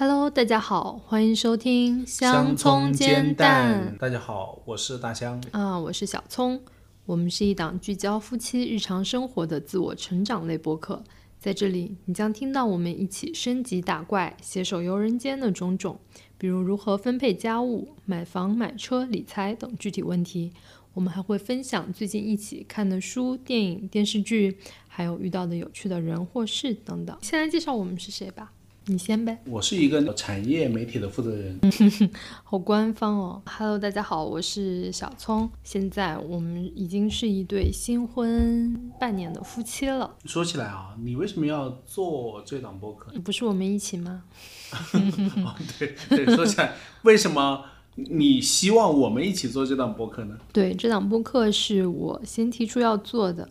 Hello，大家好，欢迎收听香葱煎蛋大家好，我是大香。啊，我是小葱。我们是一档聚焦夫妻日常生活的自我成长类播客，在这里你将听到我们一起升级打怪、携手游人间的种种，比如如何分配家务、买房、买车、理财等具体问题。我们还会分享最近一起看的书、电影、电视剧，还有遇到的有趣的人或事等等。先来介绍我们是谁吧，你先呗。我是一个产业媒体的负责人。好官方哦！Hello，大家好，我是小聪。现在我们已经是一对新婚半年的夫妻了，说起来啊，你为什么要做这档播客？不是我们一起吗？哦，对对，说起来，为什么你希望我们一起做这档播客呢？对，这档播客是我先提出要做的，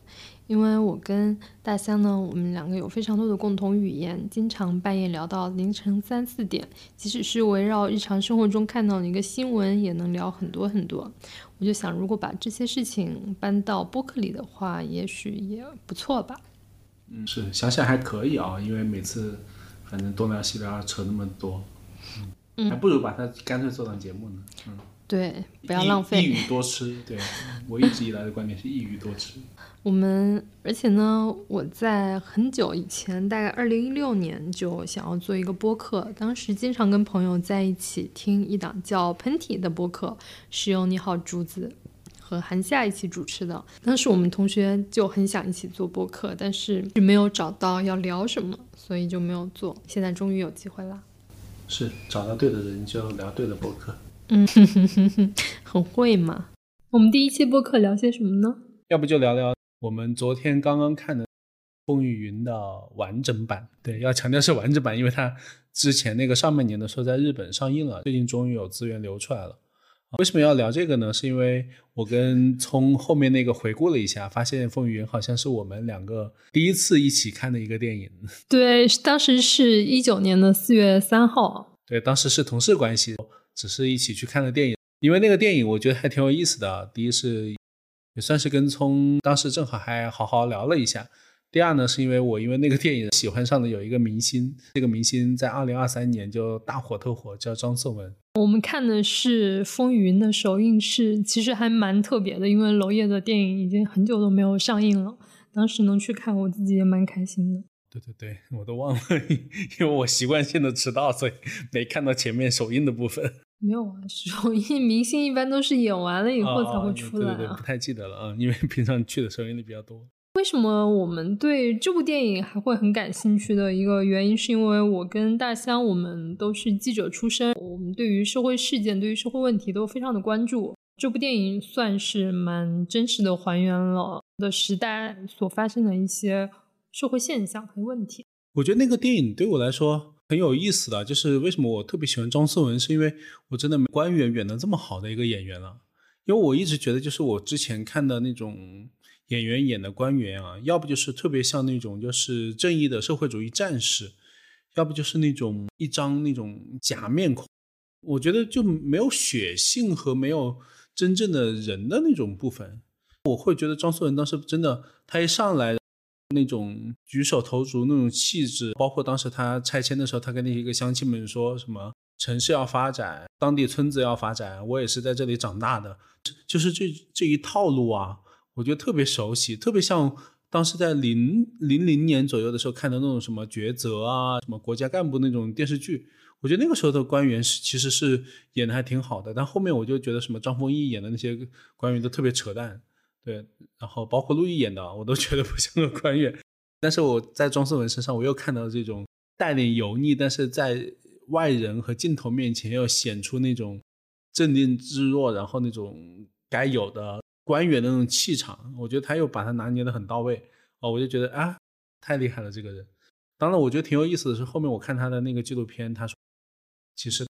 因为我跟大香呢，我们两个有非常多的共同语言，经常半夜聊到凌晨三四点，即使是围绕日常生活中看到的一个新闻，也能聊很多很多。我就想，如果把这些事情搬到播客里的话，也许也不错吧。嗯，是想想还可以啊，因为每次反正东聊西聊扯那么多，嗯，还不如把它干脆做成节目呢。嗯，对，不要浪费。一鱼多吃。对 我一直以来的观点是一鱼多吃。我们，而且呢，我在很久以前，大概二零一六年就想要做一个播客，当时经常跟朋友在一起听一档叫《喷嚏》的播客，是由你好竹子和韩夏一起主持的。当时我们同学就很想一起做播客，但是没有找到要聊什么，所以就没有做。现在终于有机会啦。是找到对的人就聊对的播客。嗯，哼哼哼哼，很会嘛。我们第一期播客聊些什么呢？要不就聊聊我们昨天刚刚看的《风雨云》的完整版。对，要强调是完整版，因为它之前那个上半年的时候在日本上映了，最近终于有资源流出来了。为什么要聊这个呢？是因为我跟从后面那个回顾了一下，发现《风雨云》好像是我们两个第一次一起看的一个电影。对，当时是一九年的四月三号。对，当时是同事关系，只是一起去看的电影。因为那个电影我觉得还挺有意思的。第一是也算是跟聪当时正好还好好聊了一下。第二呢，是因为我因为那个电影喜欢上了有一个明星，这个明星在二零二三年就大火特火，叫张颂文。我们看的是《风云》的首映式，其实还蛮特别的，因为娄烨的电影已经很久都没有上映了。当时能去看，我自己也蛮开心的。对对对，我都忘了，因为我习惯性的迟到，所以没看到前面首映的部分。没有啊，首映明星一般都是演完了以后才会出来哦对对不。太记得了啊，因为平常去的首映的比较多。为什么我们对这部电影还会很感兴趣的一个原因，是因为我跟大香我们都是记者出身，我们对于社会事件、对于社会问题都非常的关注。这部电影算是蛮真实的还原了的时代所发生的一些社会现象和问题。我觉得那个电影对我来说很有意思的，就是为什么我特别喜欢张颂文，是因为我真的没官员演的这么好的一个演员了。因为我一直觉得，就是我之前看的那种演员演的官员啊，要不就是特别像那种就是正义的社会主义战士，要不就是那种一张那种假面孔。我觉得就没有血性和没有真正的人的那种部分。我会觉得张颂文当时真的，他一上来那种举手投足那种气质，包括当时他拆迁的时候，他跟那一个乡亲们说什么城市要发展，当地村子要发展，我也是在这里长大的，就是这这一套路啊，我觉得特别熟悉，特别像当时在零零零年左右的时候看的那种什么抉择啊，什么国家干部那种电视剧。我觉得那个时候的官员是其实是演的还挺好的，但后面我就觉得什么张丰毅演的那些官员都特别扯淡，对，然后包括陆毅演的，我都觉得不像个官员。但是我在庄思文身上，我又看到这种带点油腻，但是在外人和镜头面前又显出那种镇定自若，然后那种该有的官员的那种气场，我觉得他又把他拿捏的很到位哦，我就觉得啊，太厉害了这个人。当然，我觉得挺有意思的是，后面我看他的那个纪录片，他说其实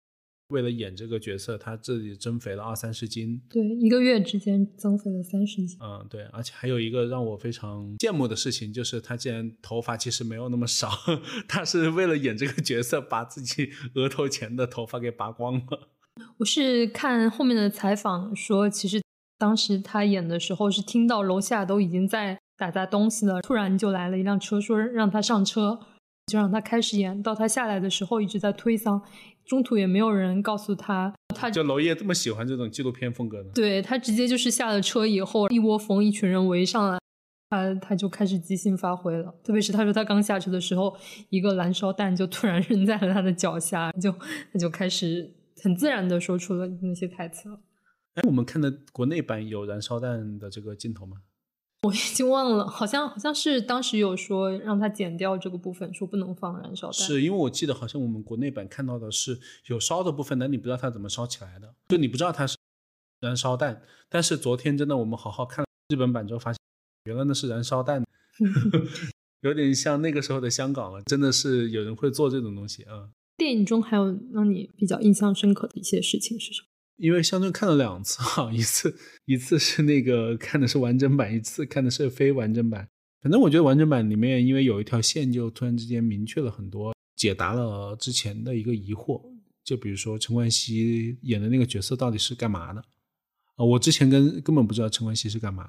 为了演这个角色，他自己增肥了二三十斤。对，一个月之间增肥了三十斤。嗯，对，而且还有一个让我非常羡慕的事情，就是他竟然头发其实没有那么少，他是为了演这个角色，把自己额头前的头发给拔光了。我是看后面的采访说，其实当时他演的时候是听到楼下都已经在打砸东西了，突然就来了一辆车，说让他上车，就让他开始演，到他下来的时候一直在推搡，中途也没有人告诉他，他就娄烨这么喜欢这种纪录片风格呢？对他直接就是下了车以后，一窝蜂一群人围上来，他他就开始即兴发挥了。特别是他说他刚下车的时候，一个燃烧弹就突然扔在了他的脚下，就他就开始很自然的说出了那些台词了。哎，我们看的国内版有燃烧弹的这个镜头吗？我已经忘了，好像好像是当时有说让他剪掉这个部分，说不能放燃烧弹。是因为我记得好像我们国内版看到的是有烧的部分，但你不知道它怎么烧起来的，就你不知道它是燃烧弹。但是昨天真的我们好好看了日本版之后，发现原来那是燃烧弹，有点像那个时候的香港了。真的是有人会做这种东西啊。电影中还有让你比较印象深刻的一些事情是什么？因为相对看了两次哈，一次一次是那个看的是完整版，一次看的是非完整版。反正我觉得完整版里面，因为有一条线，就突然之间明确了很多，解答了之前的一个疑惑。就比如说陈冠希演的那个角色到底是干嘛的啊？我之前跟根本不知道陈冠希是干嘛，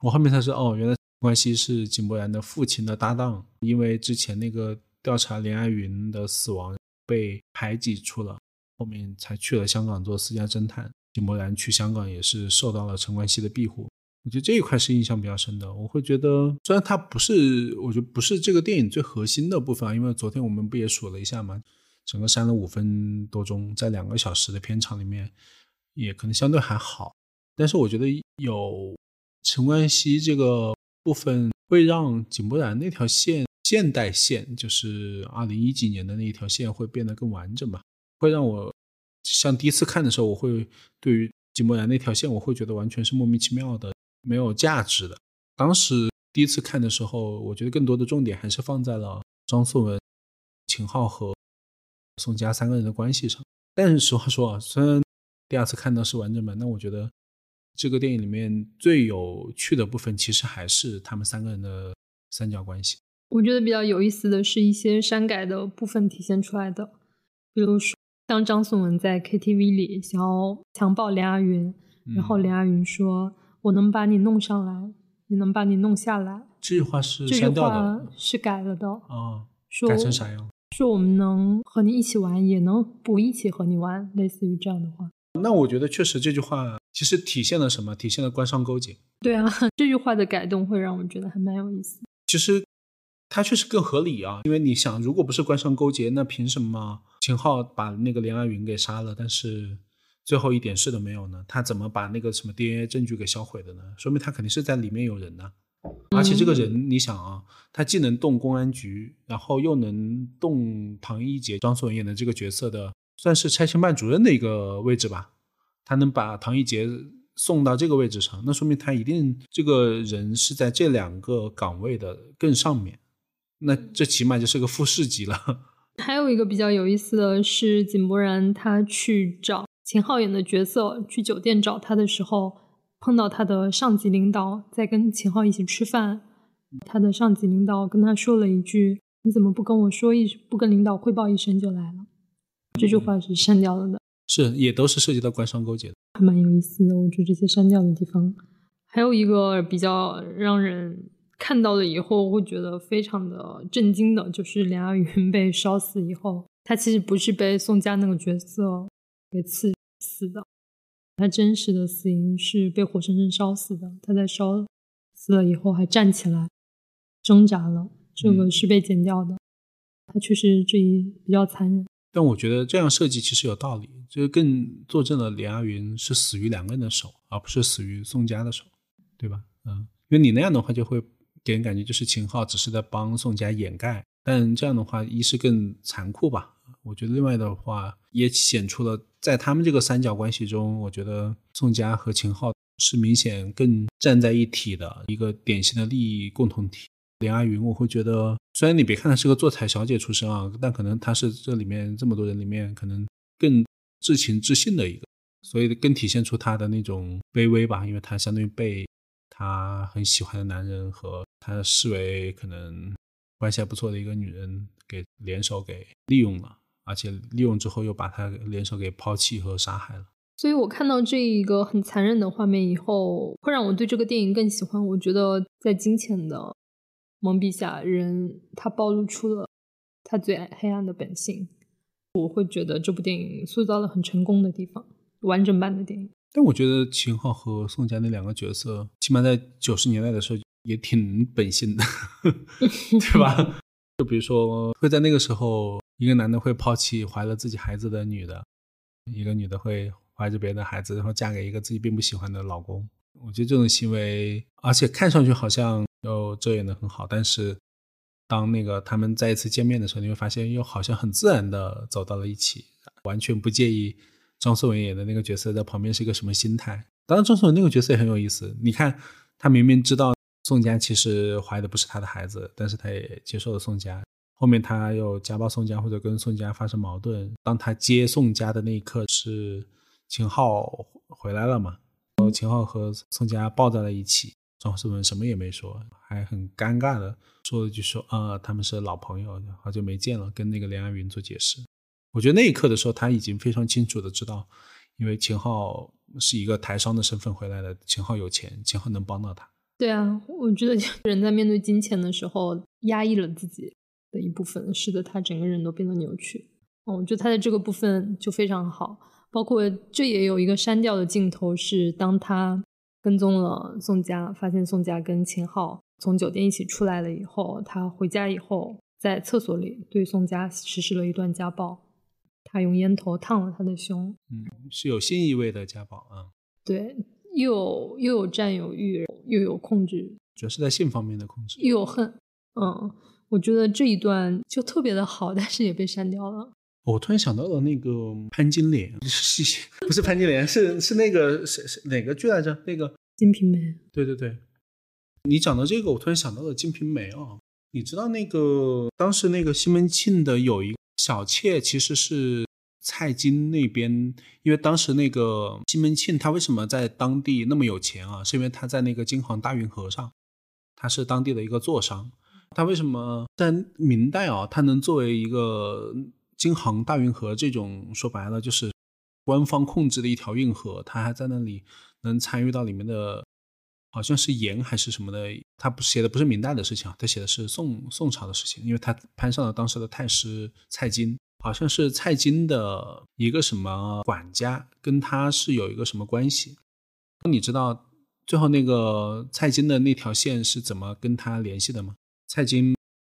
我后面才知道哦，原来陈冠希是井柏然的父亲的搭档，因为之前那个调查连爱云的死亡被排挤出了。后面才去了香港做私家侦探，井柏然去香港也是受到了陈冠希的庇护。我觉得这一块是印象比较深的。我会觉得，虽然它不是，我觉得不是这个电影最核心的部分啊，因为昨天我们不也数了一下嘛，整个删了五分多钟，在两个小时的片场里面，也可能相对还好。但是我觉得有陈冠希这个部分，会让井柏然那条线现代线，就是二零一几年的那一条线，会变得更完整吧。会让我像第一次看的时候，我会对于井柏然那条线，我会觉得完全是莫名其妙的、没有价值的。当时第一次看的时候，我觉得更多的重点还是放在了张颂文、秦昊和宋佳三个人的关系上。但是实话说啊，虽然第二次看到是完整版，那我觉得这个电影里面最有趣的部分，其实还是他们三个人的三角关系。我觉得比较有意思的是一些删改的部分体现出来的，比如说。当张颂文在 KTV 里想要强暴连阿云，然后连阿云说：“我能把你弄上来，也能把你弄下来。”这句话是删掉的，是改了的啊。改成啥样？说我们能和你一起玩，也能不一起和你玩，类似于这样的话。那我觉得确实这句话其实体现了什么？体现了官商勾结。对啊，这句话的改动会让我觉得还蛮有意思。其实。它确实更合理啊，因为你想，如果不是官商勾结，那凭什么秦昊把那个连爱云给杀了，但是最后一点事都没有呢？他怎么把那个什么 DNA 证据给销毁的呢？说明他肯定是在里面有人呢。而且这个人，你想啊，他既能动公安局，然后又能动唐一杰、张颂文演的这个角色的，算是拆迁办主任的一个位置吧。他能把唐一杰送到这个位置上，那说明他一定这个人是在这两个岗位的更上面。那这起码就是个副市级了。还有一个比较有意思的是，井柏然他去找秦昊演的角色去酒店找他的时候，碰到他的上级领导在跟秦昊一起吃饭，他的上级领导跟他说了一句：“你怎么不跟我说一不跟领导汇报一声就来了？”这句话是删掉了的。是，也都是涉及到官商勾结的，还蛮有意思的。我觉得这些删掉的地方，还有一个比较让人。看到了以后会觉得非常的震惊的，就是梁阿云被烧死以后，他其实不是被宋佳那个角色给刺死的，他真实的死因是被活生生烧死的。他在烧死了以后还站起来挣扎了，这个是被剪掉的。他确实这一比较残忍，但我觉得这样设计其实有道理，就更作证了连阿云是死于两个人的手，而不是死于宋佳的手，对吧？嗯，因为你那样的话就会。给人感觉就是秦昊只是在帮宋佳掩盖，但这样的话，一是更残酷吧？我觉得另外的话也显出了，在他们这个三角关系中，我觉得宋佳和秦昊是明显更站在一体的一个典型的利益共同体。连阿云，我会觉得，虽然你别看她是个做彩小姐出身啊，但可能她是这里面这么多人里面可能更至情至性的一个，所以更体现出她的那种卑微吧，因为她相当于被。她很喜欢的男人和她视为可能关系还不错的一个女人给联手给利用了，而且利用之后又把她联手给抛弃和杀害了。所以我看到这一个很残忍的画面以后，会让我对这个电影更喜欢。我觉得在金钱的蒙蔽下，人他暴露出了他最黑暗的本性。我会觉得这部电影塑造了很成功的地方，完整版的电影。但我觉得秦昊和宋佳那两个角色，起码在九十年代的时候也挺本性的，对吧？就比如说会在那个时候，一个男的会抛弃怀了自己孩子的女的，一个女的会怀着别的孩子，然后嫁给一个自己并不喜欢的老公。我觉得这种行为，而且看上去好像又遮掩的很好，但是。当那个他们再一次见面的时候，你会发现又好像很自然的走到了一起，完全不介意张颂文演的那个角色在旁边是一个什么心态。当然，张颂文那个角色也很有意思。你看，他明明知道宋佳其实怀的不是他的孩子，但是他也接受了宋佳。后面他又家暴宋佳或者跟宋佳发生矛盾。当他接宋佳的那一刻，是秦昊回来了嘛？然后秦昊和宋佳抱在了一起。张颂文什么也没说，还很尴尬的说了句说啊，他们是老朋友，好久没见了，跟那个梁安云做解释。我觉得那一刻的时候，他已经非常清楚的知道，因为秦昊是一个台商的身份回来的，秦昊有钱，秦昊能帮到他。对啊，我觉得人在面对金钱的时候，压抑了自己的一部分，使得他整个人都变得扭曲。哦，我觉得他的这个部分就非常好，包括这也有一个删掉的镜头，是当他。跟踪了宋佳，发现宋佳跟秦昊从酒店一起出来了以后，他回家以后在厕所里对宋佳实施了一段家暴，他用烟头烫了他的胸，嗯，是有性意味的家暴啊，对，又有又有占有欲，又有控制，主要是在性方面的控制，又有恨，嗯，我觉得这一段就特别的好，但是也被删掉了。我突然想到了那个潘金莲，是不是潘金莲？是是那个谁是哪个剧来着？那个《金瓶梅》。对对对，你讲到这个，我突然想到了《金瓶梅》啊。你知道那个当时那个西门庆的有一小妾，其实是蔡京那边，因为当时那个西门庆他为什么在当地那么有钱啊？是因为他在那个京杭大运河上，他是当地的一个座商。他为什么在明代啊？他能作为一个京杭大运河这种说白了就是官方控制的一条运河，他还在那里能参与到里面的，好像是盐还是什么的。他不写的不是明代的事情啊，他写的是宋宋朝的事情，因为他攀上了当时的太师蔡京，好像是蔡京的一个什么管家，跟他是有一个什么关系。你知道最后那个蔡京的那条线是怎么跟他联系的吗？蔡京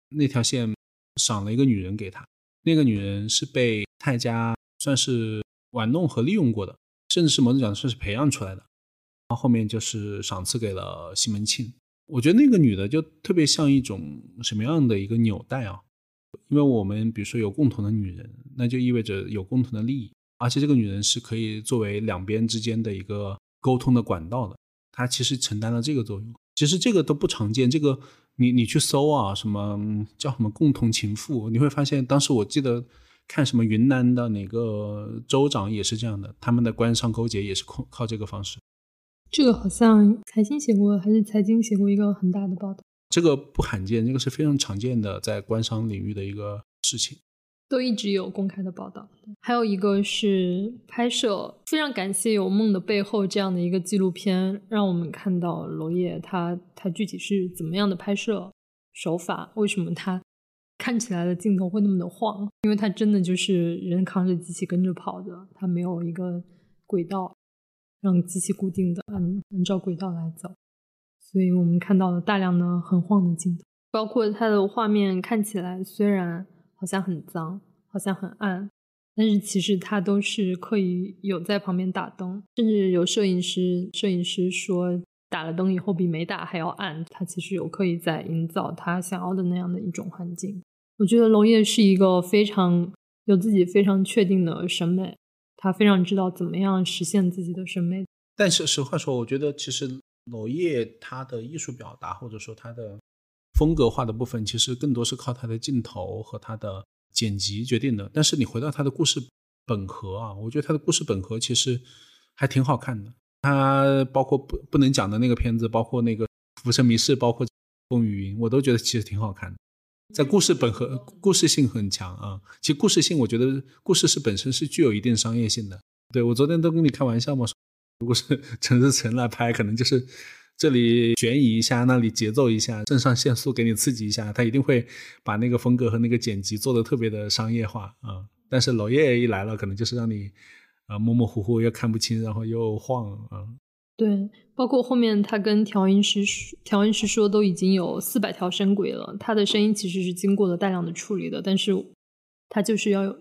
那条线赏了一个女人给他。那个女人是被蔡家算是玩弄和利用过的，甚至是某种讲算是培养出来的。后后面就是赏赐给了西门庆。我觉得那个女的就特别像一种什么样的一个纽带啊？因为我们比如说有共同的女人，那就意味着有共同的利益，而且这个女人是可以作为两边之间的一个沟通的管道的。她其实承担了这个作用。其实这个都不常见，这个。你你去搜啊，什么叫什么共同情妇？你会发现，当时我记得看什么云南的哪个州长也是这样的，他们的官商勾结也是靠靠这个方式。这个好像财经写过，还是财经写过一个很大的报道。这个不罕见，这个是非常常见的在官商领域的一个事情。都一直有公开的报道，还有一个是拍摄，非常感谢《有梦的背后》这样的一个纪录片，让我们看到娄烨他他具体是怎么样的拍摄手法，为什么他 看起来的镜头会那么的晃？因为他真的就是人扛着机器跟着跑的，他没有一个轨道让机器固定的按按照轨道来走，所以我们看到了大量的很晃的镜头，包括它的画面看起来虽然。好像很脏，好像很暗，但是其实它都是刻意有在旁边打灯，甚至有摄影师，摄影师说打了灯以后比没打还要暗。他其实有刻意在营造他想要的那样的一种环境。我觉得娄烨是一个非常有自己非常确定的审美，他非常知道怎么样实现自己的审美。但是实话说，我觉得其实娄烨他的艺术表达，或者说他的。风格化的部分其实更多是靠他的镜头和他的剪辑决定的。但是你回到他的故事本核啊，我觉得他的故事本核其实还挺好看的。他包括不不能讲的那个片子，包括那个《浮生迷事》，包括《风雨云》，我都觉得其实挺好看的。在故事本和，故事性很强啊。其实故事性，我觉得故事是本身是具有一定商业性的。对我昨天都跟你开玩笑嘛，如果是 陈思诚来拍，可能就是这里悬疑一下，那里节奏一下，肾上腺素给你刺激一下，他一定会把那个风格和那个剪辑做的特别的商业化啊。但是娄烨一来了，可能就是让你啊模模糊糊又看不清，然后又晃啊。对，包括后面他跟调音师调音师说都已经有四百条声轨了，他的声音其实是经过了大量的处理的，但是他就是要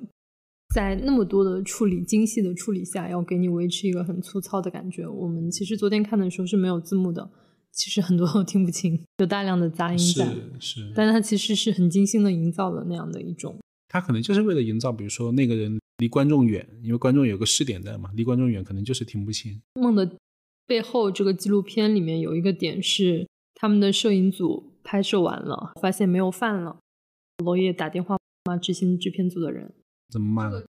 在那么多的处理精细的处理下，要给你维持一个很粗糙的感觉。我们其实昨天看的时候是没有字幕的，其实很多都听不清，有大量的杂音在。是是，但是他其实是很精心的营造了那样的一种。他可能就是为了营造，比如说那个人离观众远，因为观众有个视点在嘛，离观众远可能就是听不清。梦的。背后这个纪录片里面有一个点是，他们的摄影组拍摄完了，发现没有饭了。娄烨打电话骂执行制片组的人，怎么骂的？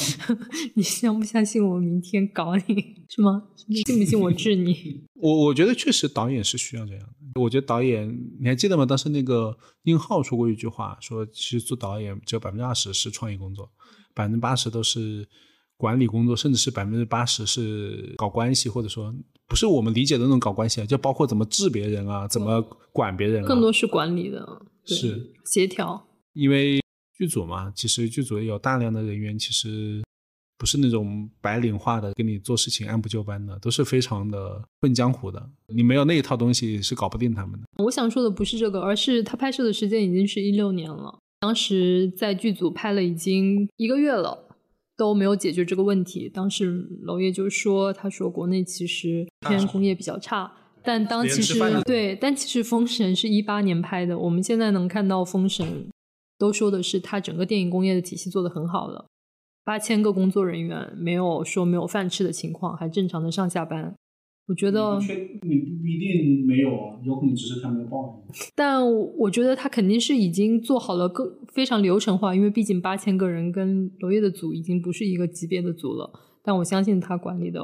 你相不相信我明天搞你是吗？你信不信我治你？我我觉得确实导演是需要这样的。我觉得导演你还记得吗？当时那个宁浩说过一句话，说其实做导演只有百分之二十是创意工作，百分之八十都是管理工作，甚至是百分之八十是搞关系，或者说。不是我们理解的那种搞关系啊，就包括怎么治别人啊，怎么管别人，更多是管理的，是协调。因为剧组嘛，其实剧组有大量的人员，其实不是那种白领化的，给你做事情按部就班的，都是非常的混江湖的。你没有那一套东西，是搞不定他们的。我想说的不是这个，而是他拍摄的时间已经是一六年了，当时在剧组拍了已经一个月了。都没有解决这个问题。当时娄烨就说：“他说国内其实片工业比较差，但当其实对，但其实《封神》是一八年拍的。我们现在能看到《封神》，都说的是他整个电影工业的体系做得很好了，八千个工作人员没有说没有饭吃的情况，还正常的上下班。”我觉得你不一定没有啊，有可能只是他没有报。但我觉得他肯定是已经做好了更非常流程化，因为毕竟八千个人跟娄烨的组已经不是一个级别的组了。但我相信他管理的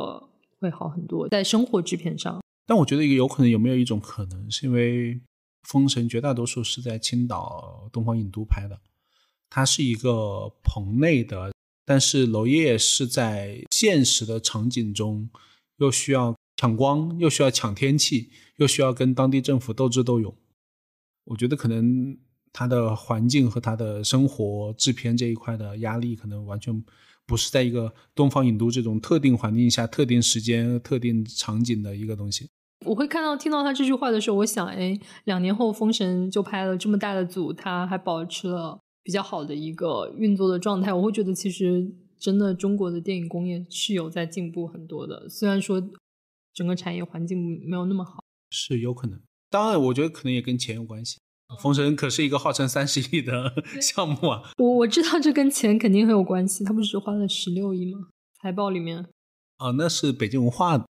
会好很多，在生活制片上。但我觉得有可能有没有一种可能，是因为《封神》绝大多数是在青岛东方影都拍的，它是一个棚内的，但是娄烨是在现实的场景中又需要。抢光又需要抢天气，又需要跟当地政府斗智斗勇。我觉得可能他的环境和他的生活制片这一块的压力，可能完全不是在一个东方影都这种特定环境下、特定时间、特定场景的一个东西。我会看到听到他这句话的时候，我想，哎，两年后封神就拍了这么大的组，他还保持了比较好的一个运作的状态。我会觉得，其实真的中国的电影工业是有在进步很多的，虽然说。整个产业环境没有那么好，是有可能。当然，我觉得可能也跟钱有关系。封神可是一个号称三十亿的 项目啊。我我知道这跟钱肯定很有关系。他不是只花了十六亿吗？财报里面。啊，那是北京文化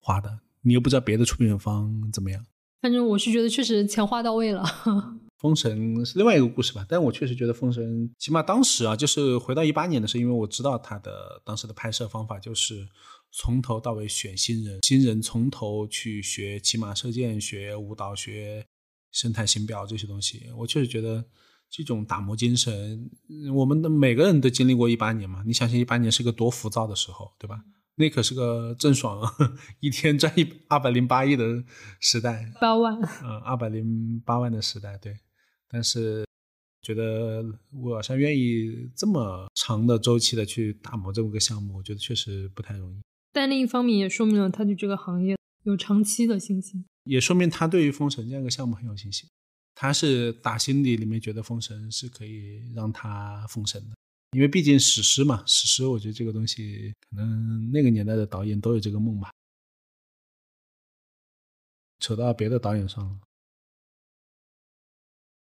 花的。你又不知道别的出品方怎么样。反正我是觉得确实钱花到位了。封神是另外一个故事吧，但我确实觉得封神起码当时啊，就是回到一八年的时候，因为我知道他的当时的拍摄方法就是。从头到尾选新人，新人从头去学骑马射箭、学舞蹈、学生态形表这些东西。我确实觉得这种打磨精神，我们的每个人都经历过一八年嘛。你想想一八年是个多浮躁的时候，对吧？那可是个郑爽一天赚一二百零八亿的时代，八万，嗯，二百零八万的时代，对。但是觉得我好像愿意这么长的周期的去打磨这么个项目，我觉得确实不太容易。但另一方面也说明了他对这个行业有长期的信心，也说明他对于封神这样一个项目很有信心。他是打心底里面觉得封神是可以让他封神的，因为毕竟史诗嘛，史诗我觉得这个东西可能那个年代的导演都有这个梦吧。扯到别的导演上了。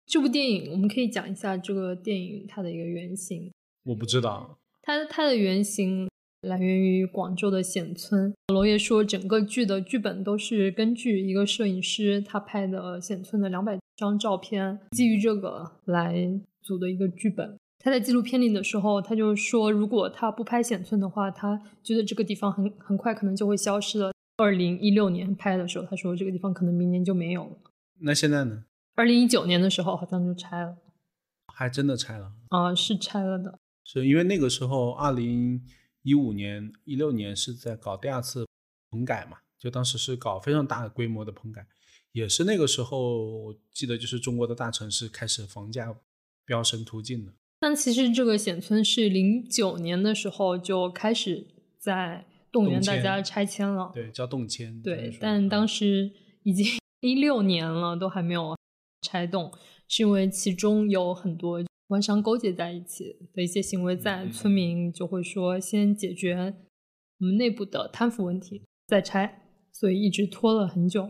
这部电影我们可以讲一下这个电影它的一个原型。我不知道，它它的原型。来源于广州的显村。娄烨说，整个剧的剧本都是根据一个摄影师他拍的显村的两百张照片，基于这个来组的一个剧本。他在纪录片里的时候，他就说，如果他不拍显村的话，他觉得这个地方很很快可能就会消失了。二零一六年拍的时候，他说这个地方可能明年就没有了。那现在呢？二零一九年的时候好像就拆了，还真的拆了啊？是拆了的，是因为那个时候二零。一五年、一六年是在搞第二次棚改嘛，就当时是搞非常大规模的棚改，也是那个时候，我记得就是中国的大城市开始房价飙升突进的。但其实这个显村是零九年的时候就开始在动员大家拆迁了，对，叫动迁。对，但当时已经 一六年了，都还没有拆动，是因为其中有很多官商勾结在一起的一些行为，在村民就会说先解决我们内部的贪腐问题再拆，所以一直拖了很久。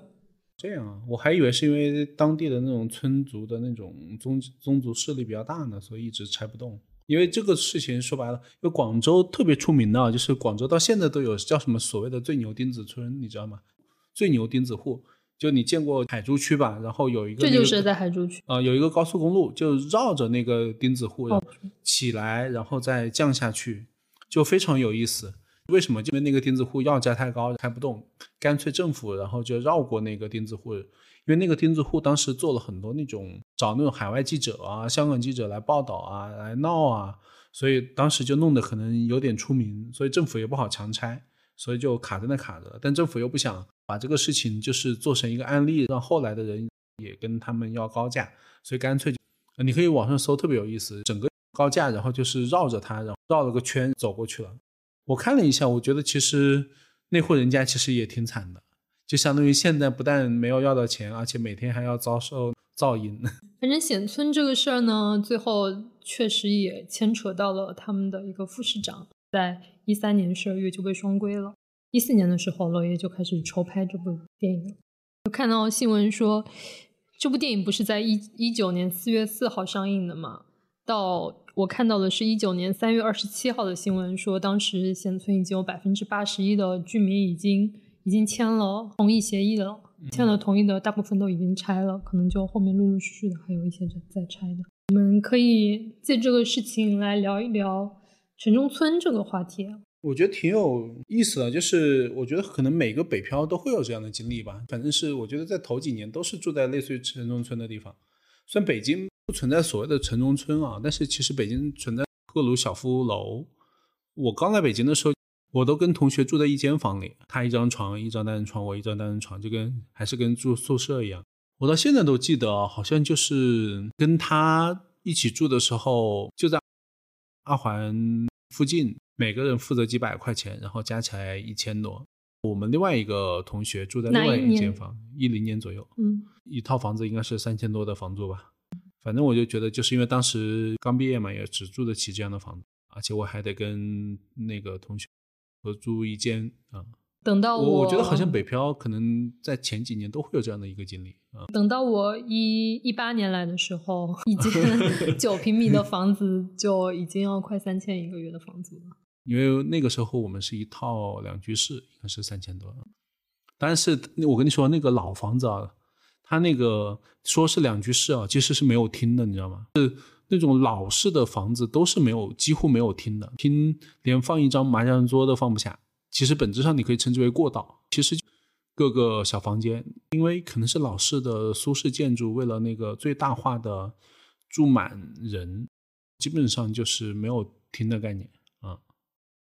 这样啊，我还以为是因为当地的那种村族的那种宗宗族势力比较大呢，所以一直拆不动。因为这个事情说白了，因为广州特别出名的，就是广州到现在都有叫什么所谓的最牛钉子村，你知道吗？最牛钉子户，就你见过海珠区吧？然后有一个，这就是在海珠区啊，有一个高速公路，就绕着那个钉子户起来，然后再降下去，就非常有意思。为什么？因为那个钉子户要价太高，开不动，干脆政府然后就绕过那个钉子户，因为那个钉子户当时做了很多那种找那种海外记者啊、香港记者来报道啊、来闹啊，所以当时就弄得可能有点出名，所以政府也不好强拆，所以就卡在那卡着了。但政府又不想把这个事情就是做成一个案例，让后来的人也跟他们要高价，所以干脆就你可以网上搜，特别有意思，整个高价，然后就是绕着它，然后绕了个圈走过去了。我看了一下，我觉得其实那户人家其实也挺惨的，就相当于现在不但没有要到钱，而且每天还要遭受噪音。反正显村这个事儿呢，最后确实也牵扯到了他们的一个副市长，在一三年十二月就被双规了。一四年的时候，娄烨就开始筹拍这部电影。我看到新闻说，这部电影不是在一一九年四月四号上映的吗？到我看到的是一九年三月二十七号的新闻，说当时贤村已经有百分之八十一的居民已经已经签了同意协议了，签了同意的大部分都已经拆了，可能就后面陆陆续续的还有一些在拆的。我们可以借这个事情来聊一聊城中村这个话题。我觉得挺有意思的，就是我觉得可能每个北漂都会有这样的经历吧。反正是我觉得在头几年都是住在类似于城中村的地方，虽然北京。不存在所谓的城中村啊，但是其实北京存在各路小夫楼。我刚来北京的时候，我都跟同学住在一间房里，他一张床，一张单人床，我一张单人床，就跟还是跟住宿舍一样。我到现在都记得，好像就是跟他一起住的时候，就在二环附近，每个人负责几百块钱，然后加起来一千多。我们另外一个同学住在另外一间房，一零年左右，嗯，一套房子应该是三千多的房租吧。反正我就觉得，就是因为当时刚毕业嘛，也只住得起这样的房子，而且我还得跟那个同学合租一间啊。等到我，我觉得好像北漂可能在前几年都会有这样的一个经历啊。等到我一一八年来的时候，一间 九平米的房子就已经要快三千一个月的房租了。因为那个时候我们是一套两居室，应该是三千多。但是我跟你说，那个老房子啊。它那个说是两居室啊，其实是没有厅的，你知道吗？是那种老式的房子都是没有，几乎没有厅的，厅连放一张麻将桌都放不下。其实本质上你可以称之为过道。其实各个小房间，因为可能是老式的苏式建筑，为了那个最大化的住满人，基本上就是没有厅的概念啊。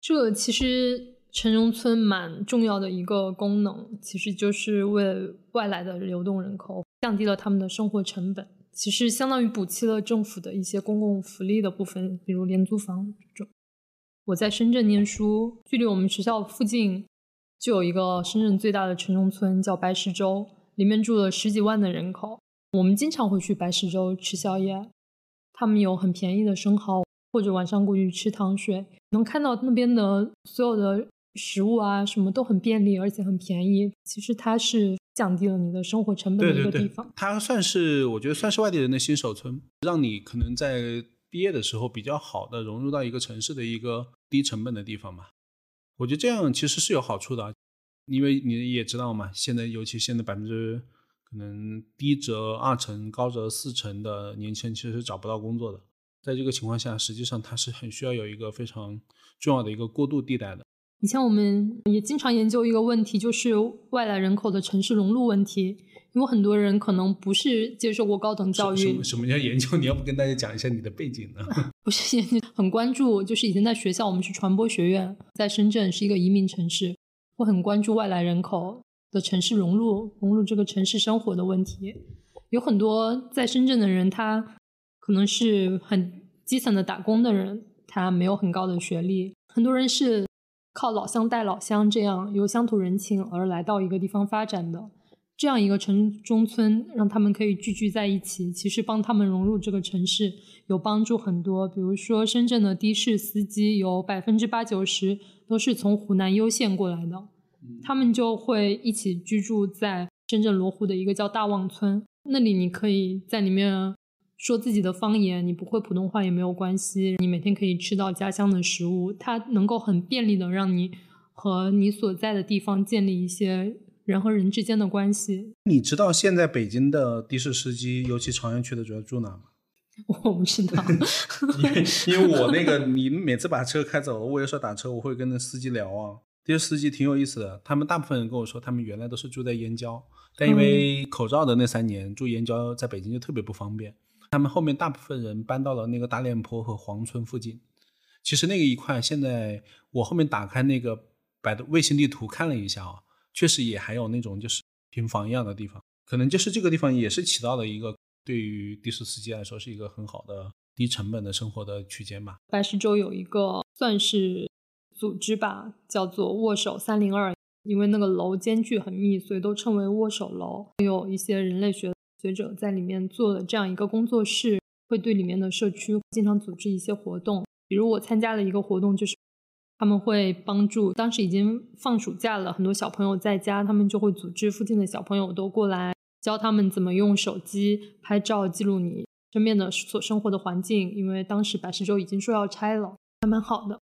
这其实。城中村蛮重要的一个功能，其实就是为外来的流动人口降低了他们的生活成本，其实相当于补齐了政府的一些公共福利的部分，比如廉租房这种。我在深圳念书，距离我们学校附近就有一个深圳最大的城中村，叫白石洲，里面住了十几万的人口。我们经常会去白石洲吃宵夜，他们有很便宜的生蚝，或者晚上过去吃糖水，能看到那边的所有的。食物啊，什么都很便利，而且很便宜。其实它是降低了你的生活成本的一个地方。它算是，我觉得算是外地人的新手村，让你可能在毕业的时候比较好的融入到一个城市的一个低成本的地方嘛。我觉得这样其实是有好处的，因为你也知道嘛，现在尤其现在百分之可能低则二成，高则四成的年轻人其实是找不到工作的。在这个情况下，实际上他是很需要有一个非常重要的一个过渡地带的。以前我们也经常研究一个问题，就是外来人口的城市融入问题。因为很多人可能不是接受过高等教育。什么什么叫研究？你要不跟大家讲一下你的背景呢？不是研究，很关注。就是以前在学校，我们是传播学院，在深圳是一个移民城市，我很关注外来人口的城市融入，融入这个城市生活的问题。有很多在深圳的人，他可能是很基层的打工的人，他没有很高的学历。很多人是靠老乡带老乡，这样由乡土人情而来到一个地方发展的。这样一个城中村，让他们可以聚居在一起，其实帮他们融入这个城市有帮助很多。比如说，深圳的的士司机有百分之八九十都是从湖南攸县过来的，他们就会一起居住在深圳罗湖的一个叫大望村。那里你可以在里面说自己的方言，你不会普通话也没有关系，你每天可以吃到家乡的食物，它能够很便利的让你和你所在的地方建立一些。人和人之间的关系，你知道现在北京的的士司机，尤其朝阳区的，主要住哪吗？我不知道，因为因为我那个，你每次把车开走了，我有时候打车，我会跟那司机聊啊。的士司机挺有意思的，他们大部分人跟我说，他们原来都是住在燕郊，但因为口罩的那三年，住燕郊在北京就特别不方便。他们后面大部分人搬到了那个大练坡和黄村附近。其实那个一块，现在我后面打开那个百度卫星地图看了一下啊。确实也还有那种就是平房一样的地方，可能就是这个地方也是起到了一个对于的士司机来说是一个很好的低成本的生活的区间吧。白石洲有一个算是组织吧，叫做握手三零二，因为那个楼间距很密，所以都称为握手楼。有一些人类学学者在里面做了这样一个工作室，会对里面的社区经常组织一些活动，比如我参加了一个活动就是。他们会帮助，当时已经放暑假了，很多小朋友在家，他们就会组织附近的小朋友都过来，教他们怎么用手机拍照记录你身边的所生活的环境。因为当时百石洲已经说要拆了，还蛮好的。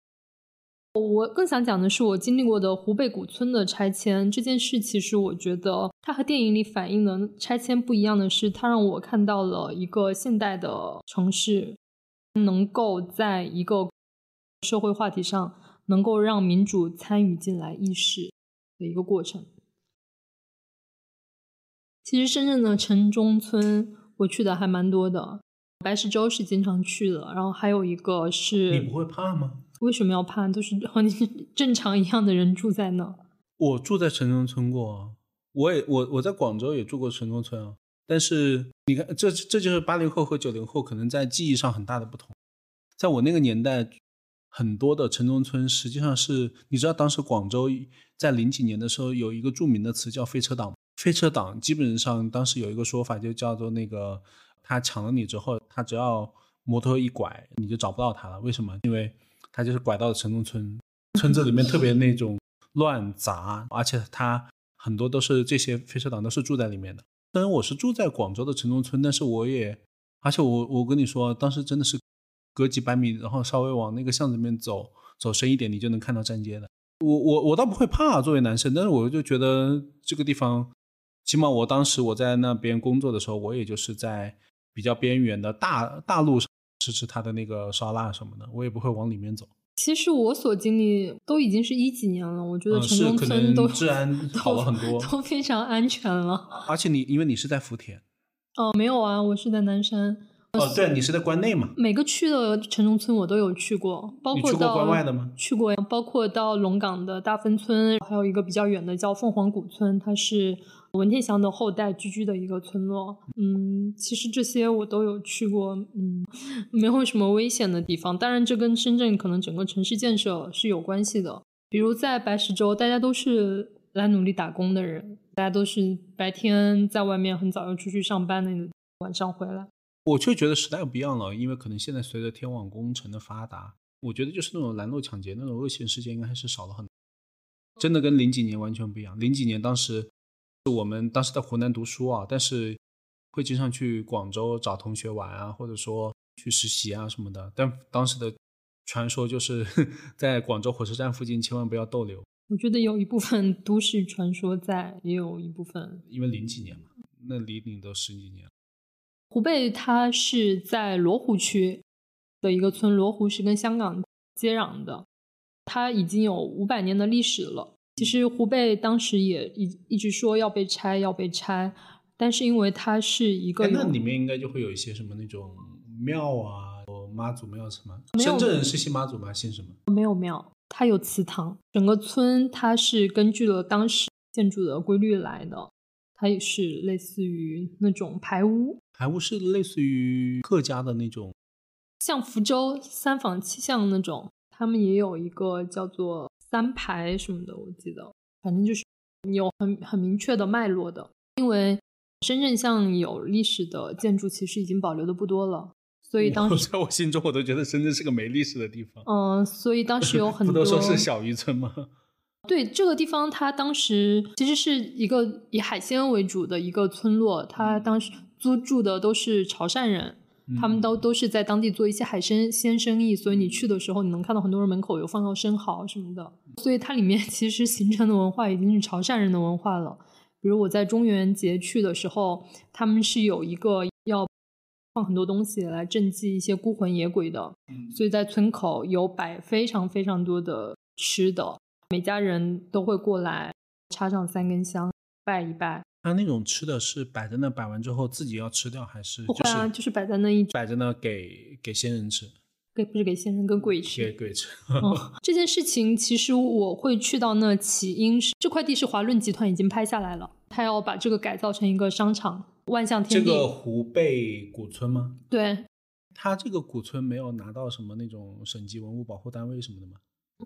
我更想讲的是我经历过的湖北古村的拆迁这件事。其实我觉得它和电影里反映的拆迁不一样的是，它让我看到了一个现代的城市能够在一个社会话题上。能够让民主参与进来议事的一个过程。其实深圳的城中村我去的还蛮多的，白石洲是经常去的，然后还有一个是。你不会怕吗？为什么要怕？都是和你正常一样的人住在那。我住在城中村过啊，我也我我在广州也住过城中村啊。但是你看，这这就是八零后和九零后可能在记忆上很大的不同。在我那个年代。很多的城中村实际上是，你知道当时广州在零几年的时候有一个著名的词叫飞车党。飞车党基本上当时有一个说法就叫做那个，他抢了你之后，他只要摩托一拐，你就找不到他了。为什么？因为他就是拐到了城中村，村子里面特别那种乱杂，而且他很多都是这些飞车党都是住在里面的。虽然我是住在广州的城中村，但是我也，而且我我跟你说，当时真的是。隔几百米，然后稍微往那个巷子里面走，走深一点，你就能看到站街的。我我我倒不会怕，作为男生，但是我就觉得这个地方，起码我当时我在那边工作的时候，我也就是在比较边缘的大大路上吃吃他的那个烧腊什么的，我也不会往里面走。其实我所经历都已经是一几年了，我觉得城中村都治安 好了很多，都非常安全了。而且你因为你是在福田，哦，没有啊，我是在南山。哦，对，你是在关内嘛？每个区的城中村我都有去过，包括到关外的吗？去过，包括到龙岗的大芬村，还有一个比较远的叫凤凰古村，它是文天祥的后代居居的一个村落。嗯，其实这些我都有去过，嗯，没有什么危险的地方。当然，这跟深圳可能整个城市建设是有关系的。比如在白石洲，大家都是来努力打工的人，大家都是白天在外面很早要出去上班的，晚上回来。我却觉得时代不一样了，因为可能现在随着天网工程的发达，我觉得就是那种拦路抢劫那种恶性事件应该还是少了很多。真的跟零几年完全不一样。零几年当时我们当时在湖南读书啊，但是会经常去广州找同学玩啊，或者说去实习啊什么的。但当时的传说就是 在广州火车站附近千万不要逗留。我觉得有一部分都市传说在，也有一部分因为零几年嘛，那离你都十几年。湖贝，它是在罗湖区的一个村，罗湖是跟香港接壤的，它已经有五百年的历史了。其实湖贝当时也一一直说要被拆，要被拆，但是因为它是一个，那里面应该就会有一些什么那种庙啊，妈祖庙什么？深圳人是信妈祖吗？信什么？没有庙，它有祠堂。整个村它是根据了当时。建筑的规律来的。它也是类似于那种排屋，排屋是类似于客家的那种，像福州三坊七巷那种，他们也有一个叫做三排什么的，我记得，反正就是有很很明确的脉络的。因为深圳像有历史的建筑，其实已经保留的不多了，所以当时在我心中，我都觉得深圳是个没历史的地方。嗯，所以当时有 很多，不都说是小渔村吗？对这个地方，它当时其实是一个以海鲜为主的一个村落。它当时租住的都是潮汕人，他们都都是在当地做一些海鲜鲜生意。所以你去的时候，你能看到很多人门口有放到生蚝什么的。所以它里面其实形成的文化已经是潮汕人的文化了。比如我在中元节去的时候，他们是有一个要放很多东西来赈济一些孤魂野鬼的，所以在村口有摆非常非常多的吃的。每家人都会过来插上三根香，拜一拜。他那种吃的是摆在那，摆完之后自己要吃掉，还是不会啊？就是摆在那一摆在那给给仙人吃，给不是给先人，跟鬼吃，给鬼吃。这件事情其实我会去到那起因是这块地是华润集团已经拍下来了，他要把这个改造成一个商场，万象天地。这个湖贝古村吗？对，他这个古村没有拿到什么那种省级文物保护单位什么的吗？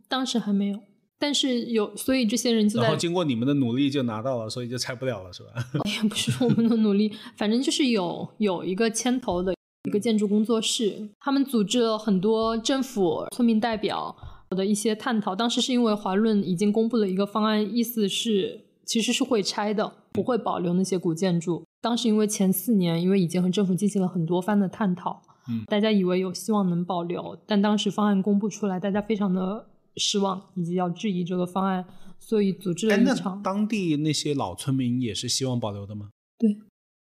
当时还没有。但是有，所以这些人就在。然后经过你们的努力就拿到了，所以就拆不了了，是吧？也不是我们的努力，反正就是有有一个牵头的一个建筑工作室，他们组织了很多政府村民代表的一些探讨。当时是因为华润已经公布了一个方案，意思是其实是会拆的，不会保留那些古建筑。当时因为前四年，因为已经和政府进行了很多番的探讨，嗯，大家以为有希望能保留，但当时方案公布出来，大家非常的。失望以及要质疑这个方案，所以组织了一场。当地那些老村民也是希望保留的吗？对，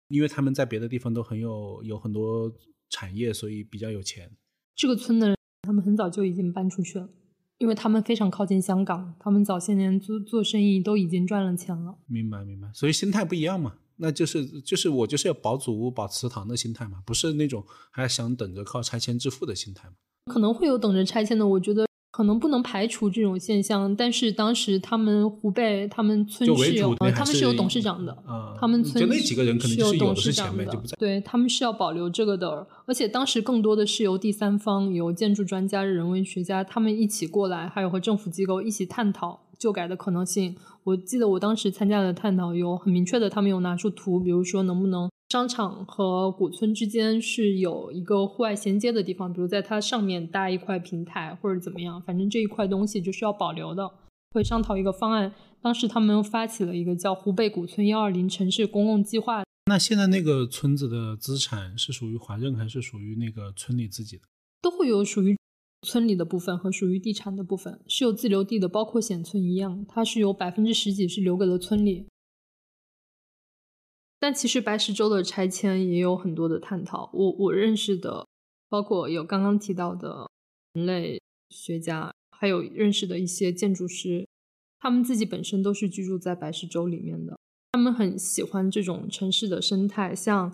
因为他们在别的地方都很有有很多产业，所以比较有钱。这个村的人，他们很早就已经搬出去了，因为他们非常靠近香港，他们早些年做做生意都已经赚了钱了。明白，明白。所以心态不一样嘛，那就是就是我就是要保祖屋、保祠堂的心态嘛，不是那种还想等着靠拆迁致富的心态嘛。可能会有等着拆迁的，我觉得。可能不能排除这种现象，但是当时他们湖北他们村是有，他们是有董事长的，他们村就那几个人可能是有董事长的，对他们是要保留这个的，而且当时更多的是由第三方，由建筑专家、人文学家他们一起过来，还有和政府机构一起探讨旧改的可能性。我记得我当时参加的探讨有很明确的，他们有拿出图，比如说能不能。商场和古村之间是有一个户外衔接的地方，比如在它上面搭一块平台或者怎么样，反正这一块东西就是要保留的。会商讨一个方案，当时他们发起了一个叫“湖北古村幺二零城市公共计划”。那现在那个村子的资产是属于华润还是属于那个村里自己的？都会有属于村里的部分和属于地产的部分，是有自留地的，包括显村一样，它是有百分之十几是留给了村里。但其实白石洲的拆迁也有很多的探讨。我我认识的，包括有刚刚提到的人类学家，还有认识的一些建筑师，他们自己本身都是居住在白石洲里面的。他们很喜欢这种城市的生态。像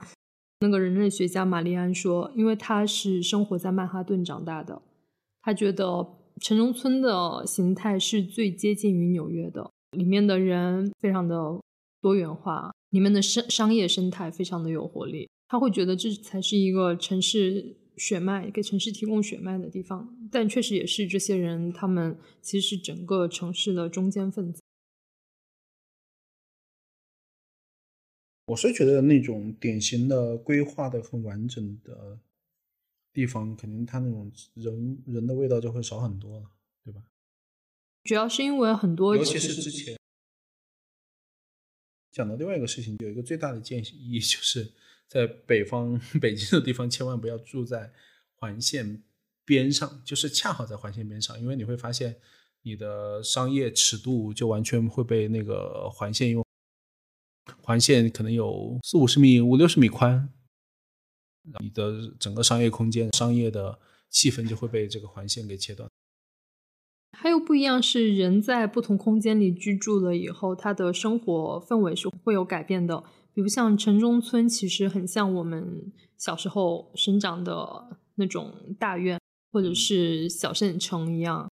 那个人类学家玛丽安说，因为他是生活在曼哈顿长大的，他觉得城中村的形态是最接近于纽约的，里面的人非常的多元化。里面的商商业生态非常的有活力，他会觉得这才是一个城市血脉，给城市提供血脉的地方。但确实也是这些人，他们其实是整个城市的中间分子。我是觉得那种典型的规划的很完整的地方，肯定它那种人人的味道就会少很多了，对吧？主要是因为很多，尤其是之前。讲到另外一个事情，有一个最大的建议，就是在北方北京的地方，千万不要住在环线边上，就是恰好在环线边上，因为你会发现你的商业尺度就完全会被那个环线用，环线可能有四五十米、五六十米宽，你的整个商业空间、商业的气氛就会被这个环线给切断。还有不一样是，人在不同空间里居住了以后，他的生活氛围是会有改变的。比如像城中村，其实很像我们小时候生长的那种大院，或者是小县城一样。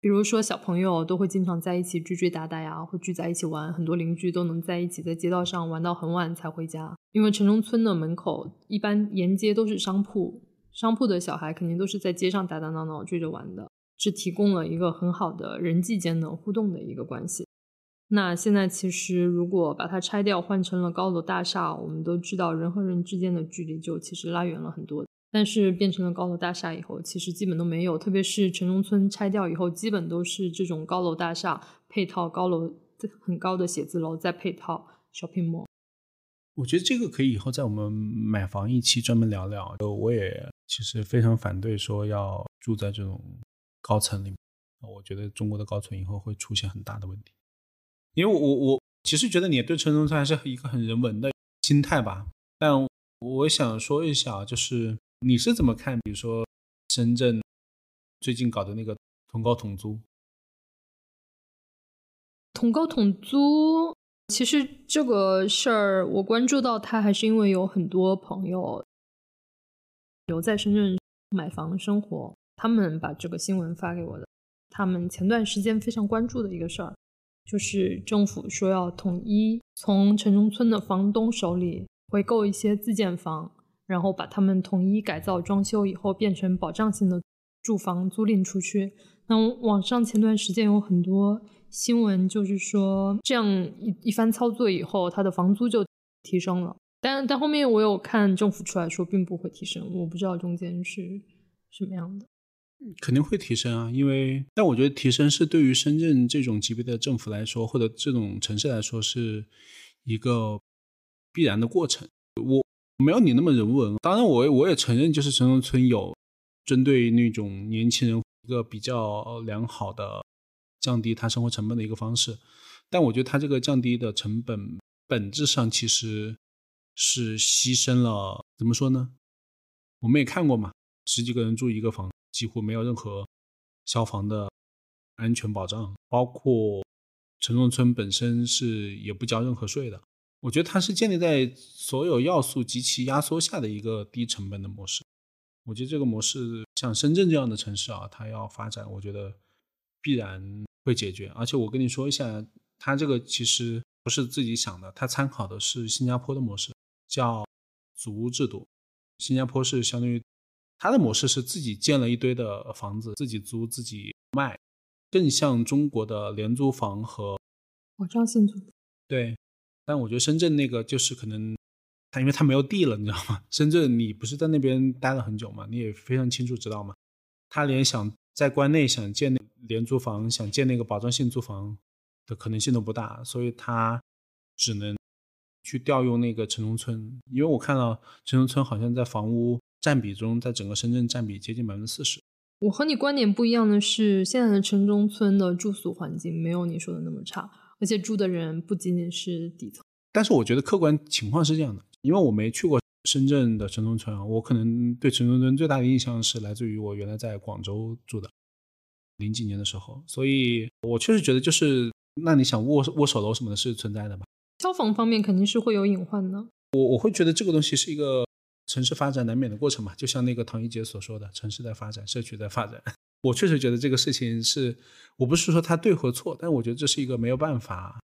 比如说小朋友都会经常在一起追追打打呀，会聚在一起玩，很多邻居都能在一起在街道上玩到很晚才回家。因为城中村的门口一般沿街都是商铺，商铺的小孩肯定都是在街上打打闹闹追着玩的，是提供了一个很好的人际间的互动的一个关系。那现在其实如果把它拆掉，换成了高楼大厦，我们都知道人和人之间的距离就其实拉远了很多。但是变成了高楼大厦以后，其实基本都没有。特别是城中村拆掉以后，基本都是这种高楼大厦配套高楼很高的写字楼，再配套 shopping mall。我觉得这个可以以后在我们买房一期专门聊聊。我也其实非常反对说要住在这种高层里面。我觉得中国的高层以后会出现很大的问题。因为我我其实觉得你对城中村还是一个很人文的心态吧。但我想说一下，就是。你是怎么看？比如说深圳最近搞的那个同高同租，同高同租，其实这个事儿我关注到它，还是因为有很多朋友留在深圳买房生活，他们把这个新闻发给我的。他们前段时间非常关注的一个事儿，就是政府说要统一从城中村的房东手里回购一些自建房。然后把他们统一改造装修以后，变成保障性的住房租赁出去。那网上前段时间有很多新闻，就是说这样一一番操作以后，他的房租就提升了。但但后面我有看政府出来说，并不会提升。我不知道中间是什么样的。肯定会提升啊，因为但我觉得提升是对于深圳这种级别的政府来说，或者这种城市来说，是一个必然的过程。我。没有你那么人文，当然我我也承认，就是城中村有针对那种年轻人一个比较良好的降低他生活成本的一个方式，但我觉得他这个降低的成本本质上其实是牺牲了，怎么说呢？我们也看过嘛，十几个人住一个房，几乎没有任何消防的安全保障，包括城中村本身是也不交任何税的。我觉得它是建立在所有要素极其压缩下的一个低成本的模式。我觉得这个模式像深圳这样的城市啊，它要发展，我觉得必然会解决。而且我跟你说一下，它这个其实不是自己想的，它参考的是新加坡的模式，叫租屋制度。新加坡是相当于它的模式是自己建了一堆的房子，自己租自己卖，更像中国的廉租房和保障性租。对。但我觉得深圳那个就是可能，他因为他没有地了，你知道吗？深圳你不是在那边待了很久吗？你也非常清楚知道吗？他连想在关内想建那廉租房，想建那个保障性租房的可能性都不大，所以他只能去调用那个城中村。因为我看到城中村好像在房屋占比中，在整个深圳占比接近百分之四十。我和你观点不一样的是，现在的城中村的住宿环境没有你说的那么差。而且住的人不仅仅是底层，但是我觉得客观情况是这样的，因为我没去过深圳的城中村啊，我可能对城中村最大的印象是来自于我原来在广州住的，零几年的时候，所以我确实觉得就是，那你想握握手楼什么的是存在的吧？消防方面肯定是会有隐患的。我我会觉得这个东西是一个城市发展难免的过程嘛，就像那个唐一杰所说的，城市在发展，社区在发展。我确实觉得这个事情是，我不是说它对和错，但我觉得这是一个没有办法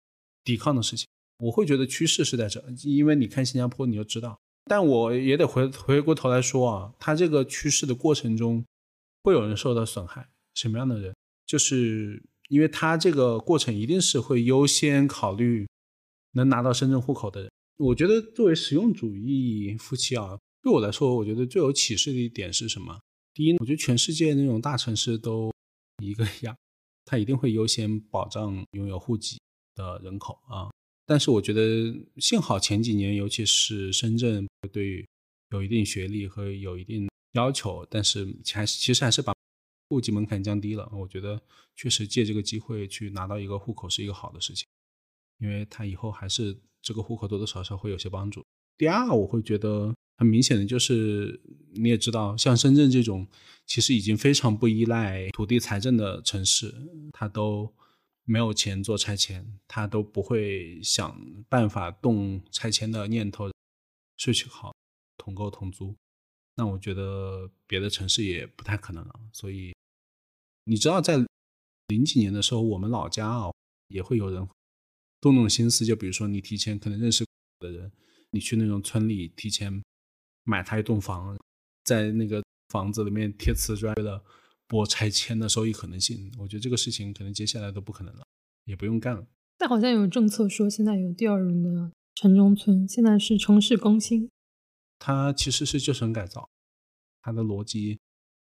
抵抗的事情。我会觉得趋势是在这，因为你看新加坡你就知道。但我也得回回过头来说啊，它这个趋势的过程中，会有人受到损害。什么样的人？就是因为它这个过程一定是会优先考虑能拿到深圳户口的人。我觉得作为实用主义夫妻啊，对我来说，我觉得最有启示的一点是什么？第一，我觉得全世界那种大城市都一个样，它一定会优先保障拥有户籍的人口啊。但是我觉得幸好前几年，尤其是深圳，对有一定学历和有一定要求，但是还是其实还是把户籍门槛降低了。我觉得确实借这个机会去拿到一个户口是一个好的事情，因为他以后还是这个户口多多少少会有些帮助。第二，我会觉得。很明显的就是，你也知道，像深圳这种其实已经非常不依赖土地财政的城市，它都没有钱做拆迁，它都不会想办法动拆迁的念头，税去好，同购同租，那我觉得别的城市也不太可能了。所以，你知道，在零几年的时候，我们老家啊也会有人动动心思，就比如说你提前可能认识的人，你去那种村里提前买他一栋房，在那个房子里面贴瓷砖，为了博拆迁的收益可能性。我觉得这个事情可能接下来都不可能了，也不用干了。但好像有政策说，现在有第二轮的城中村，现在是城市更新。它其实是旧城改造，它的逻辑，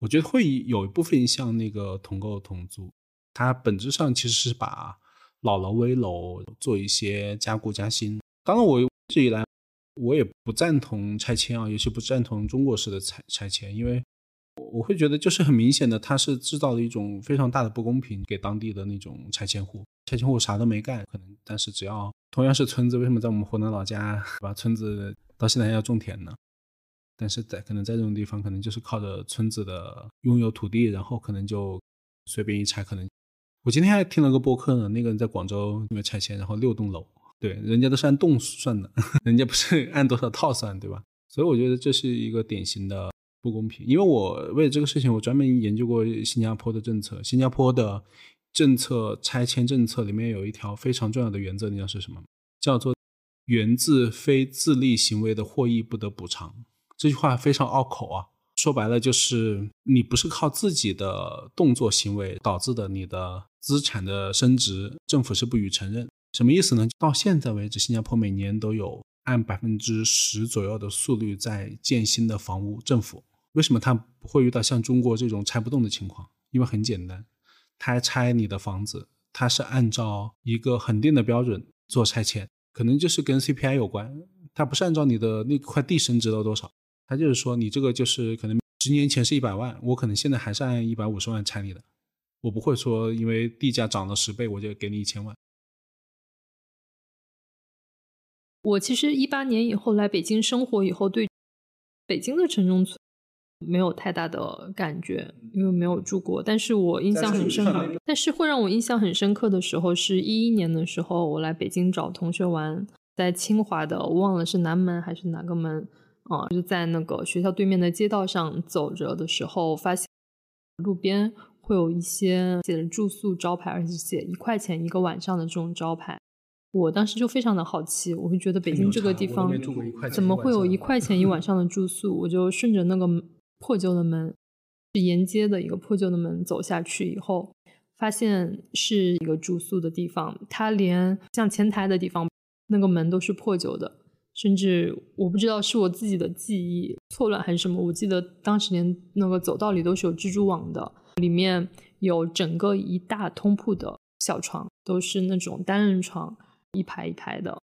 我觉得会有一部分像那个同购同租，它本质上其实是把老楼危楼做一些加固加新。当然，我一直以来我也不赞同拆迁啊，尤其不赞同中国式的拆拆迁，因为我我会觉得就是很明显的，它是制造了一种非常大的不公平给当地的那种拆迁户。拆迁户啥都没干，可能，但是只要同样是村子，为什么在我们湖南老家，把村子？到现在还要种田呢，但是在可能在这种地方，可能就是靠着村子的拥有土地，然后可能就随便一拆，可能我今天还听了个播客呢，那个人在广州因为拆迁，然后六栋楼，对，人家都是按栋算的，人家不是按多少套算，对吧？所以我觉得这是一个典型的不公平。因为我为了这个事情，我专门研究过新加坡的政策，新加坡的政策拆迁政策里面有一条非常重要的原则，你知道是什么？叫做。源自非自利行为的获益不得补偿，这句话非常拗口啊。说白了就是你不是靠自己的动作行为导致的，你的资产的升值，政府是不予承认。什么意思呢？到现在为止，新加坡每年都有按百分之十左右的速率在建新的房屋。政府为什么它不会遇到像中国这种拆不动的情况？因为很简单，它拆你的房子，它是按照一个恒定的标准做拆迁。可能就是跟 CPI 有关，它不是按照你的那块地升值了多少，它就是说你这个就是可能十年前是一百万，我可能现在还是按一百五十万拆你的，我不会说因为地价涨了十倍我就给你一千万。我其实一八年以后来北京生活以后，对北京的城中村。没有太大的感觉，因为没有住过。但是我印象很深刻。但是会让我印象很深刻的时候，是一一年的时候，我来北京找同学玩，在清华的，我忘了是南门还是哪个门啊？就在那个学校对面的街道上走着的时候，发现路边会有一些写着住宿招牌，而且写一块钱一个晚上的这种招牌。我当时就非常的好奇，我会觉得北京这个地方怎么会有一块钱一晚上的住宿？我就顺着那个。破旧的门是沿街的一个破旧的门，走下去以后，发现是一个住宿的地方。它连像前台的地方，那个门都是破旧的，甚至我不知道是我自己的记忆错乱还是什么。我记得当时连那个走道里都是有蜘蛛网的，里面有整个一大通铺的小床，都是那种单人床，一排一排的，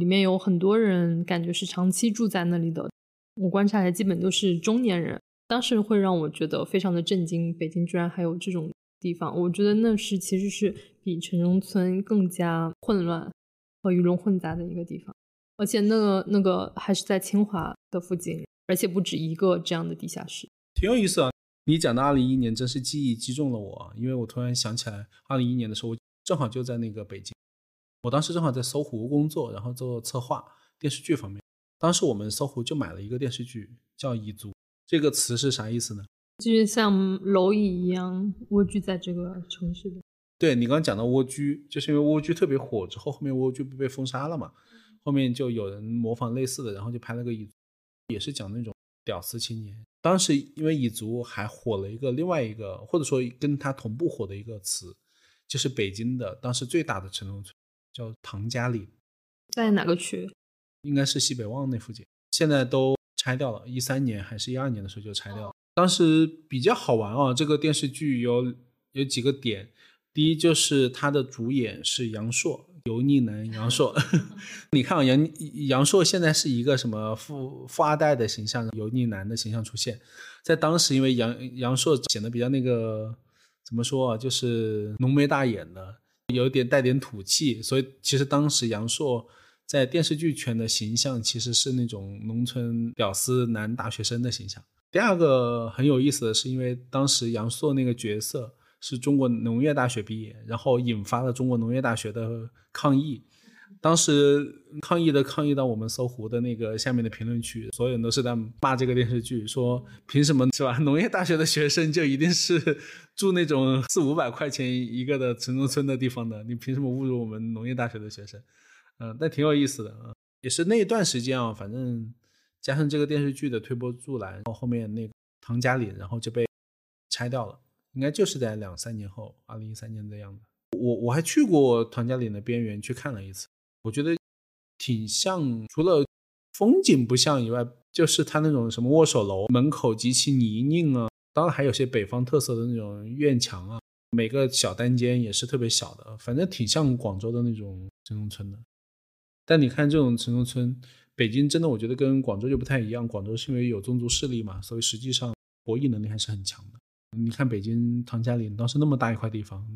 里面有很多人，感觉是长期住在那里的。我观察的基本都是中年人。当时会让我觉得非常的震惊，北京居然还有这种地方。我觉得那是其实是比城中村更加混乱和鱼龙混杂的一个地方，而且那个那个还是在清华的附近，而且不止一个这样的地下室，挺有意思啊。你讲的二零一一年真是记忆击中了我，因为我突然想起来，二零一一年的时候，我正好就在那个北京，我当时正好在搜狐工作，然后做策划电视剧方面。当时我们搜狐就买了一个电视剧叫《蚁族》。这个词是啥意思呢？就是像蝼蚁一样蜗居在这个城市的。对你刚刚讲到蜗居，就是因为蜗居特别火之后，后面蜗居不被封杀了嘛？后面就有人模仿类似的，然后就拍了个蚁，也是讲那种屌丝青年。当时因为蚁族还火了一个另外一个，或者说跟他同步火的一个词，就是北京的当时最大的城中村叫唐家里，在哪个区？应该是西北旺那附近，现在都。拆掉了，一三年还是一二年的时候就拆掉了。当时比较好玩啊，这个电视剧有有几个点，第一就是它的主演是杨烁，油腻男杨烁。你看啊，杨杨烁现在是一个什么富富二代的形象，油腻男的形象出现在当时，因为杨杨烁显得比较那个怎么说啊，就是浓眉大眼的，有点带点土气，所以其实当时杨烁。在电视剧圈的形象其实是那种农村屌丝男大学生的形象。第二个很有意思的是，因为当时杨烁那个角色是中国农业大学毕业，然后引发了中国农业大学的抗议，当时抗议的抗议到我们搜狐的那个下面的评论区，所有人都是在骂这个电视剧，说凭什么是吧？农业大学的学生就一定是住那种四五百块钱一个的城中村的地方的？你凭什么侮辱我们农业大学的学生？嗯，但挺有意思的啊，也是那一段时间啊，反正加上这个电视剧的推波助澜，然后后面那个唐家岭，然后就被拆掉了，应该就是在两三年后，二零一三年的样子。我我还去过唐家岭的边缘去看了一次。我觉得挺像，除了风景不像以外，就是它那种什么握手楼门口极其泥泞啊，当然还有些北方特色的那种院墙啊，每个小单间也是特别小的，反正挺像广州的那种城中村的。但你看这种城中村，北京真的我觉得跟广州就不太一样，广州是因为有宗族势力嘛，所以实际上博弈能力还是很强的。你看北京唐家岭当时那么大一块地方，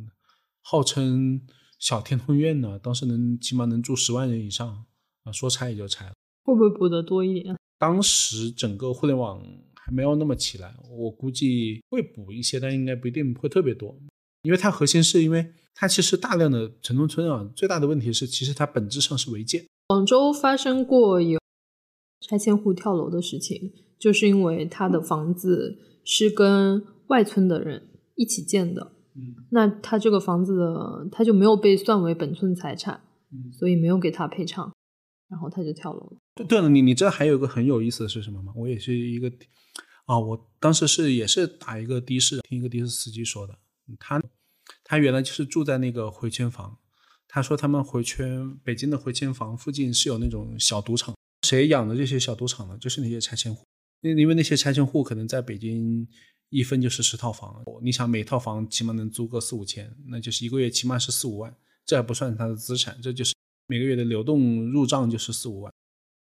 号称。小天通苑呢，当时能起码能住十万人以上啊，说拆也就拆了。会不会补得多一点？当时整个互联网还没有那么起来，我估计会补一些，但应该不一定会特别多。因为它核心是因为它其实大量的城中村啊，最大的问题是其实它本质上是违建。广州发生过有拆迁户跳楼的事情，就是因为他的房子是跟外村的人一起建的。嗯，那他这个房子的他就没有被算为本村财产，嗯所以没有给他赔偿，然后他就跳楼了。对对了，你你这还有一个很有意思的是什么吗？我也是一个啊，我当时是也是打一个的士，听一个的士司机说的，他他原来就是住在那个回迁房，他说他们回迁北京的回迁房附近是有那种小赌场，谁养的这些小赌场呢？就是那些拆迁户，因因为那些拆迁户可能在北京。一分就是十套房，你想每套房起码能租个四五千，那就是一个月起码是四五万，这还不算他的资产，这就是每个月的流动入账就是四五万。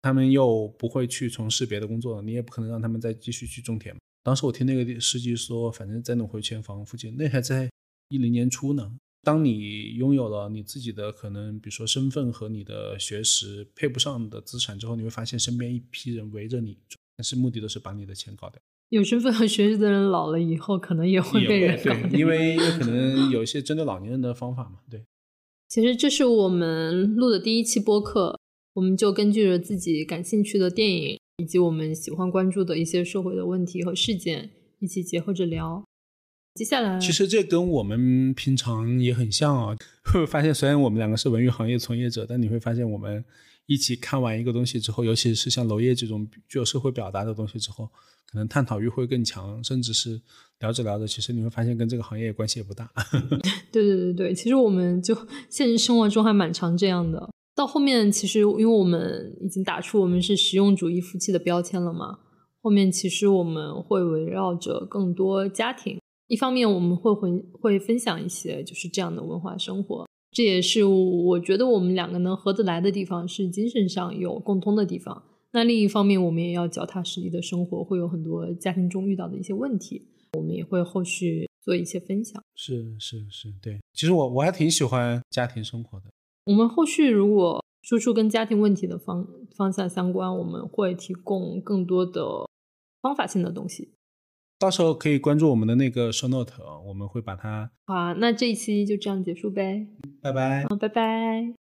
他们又不会去从事别的工作，你也不可能让他们再继续去种田。当时我听那个司机说，反正在那回迁房附近，那还在一零年初呢。当你拥有了你自己的可能，比如说身份和你的学识配不上的资产之后，你会发现身边一批人围着你，但是目的都是把你的钱搞掉。有身份和学识的人老了以后，可能也会被人搞，因为因为可能有一些针对老年人的方法嘛。对，其实这是我们录的第一期播客，我们就根据着自己感兴趣的电影，以及我们喜欢关注的一些社会的问题和事件，一起结合着聊。接下来，其实这跟我们平常也很像啊。会发现，虽然我们两个是文娱行业从业者，但你会发现我们。一起看完一个东西之后，尤其是像娄烨这种具有社会表达的东西之后，可能探讨欲会更强，甚至是聊着聊着，其实你会发现跟这个行业关系也不大。对对对对，其实我们就现实生活中还蛮常这样的。到后面，其实因为我们已经打出我们是实用主义夫妻的标签了嘛，后面其实我们会围绕着更多家庭，一方面我们会会会分享一些就是这样的文化生活。这也是我觉得我们两个能合得来的地方，是精神上有共通的地方。那另一方面，我们也要脚踏实地的生活，会有很多家庭中遇到的一些问题，我们也会后续做一些分享。是是是，对。其实我我还挺喜欢家庭生活的。我们后续如果输出跟家庭问题的方方向相关，我们会提供更多的方法性的东西。到时候可以关注我们的那个 show note，我们会把它。好，那这一期就这样结束呗。拜拜。好，拜拜。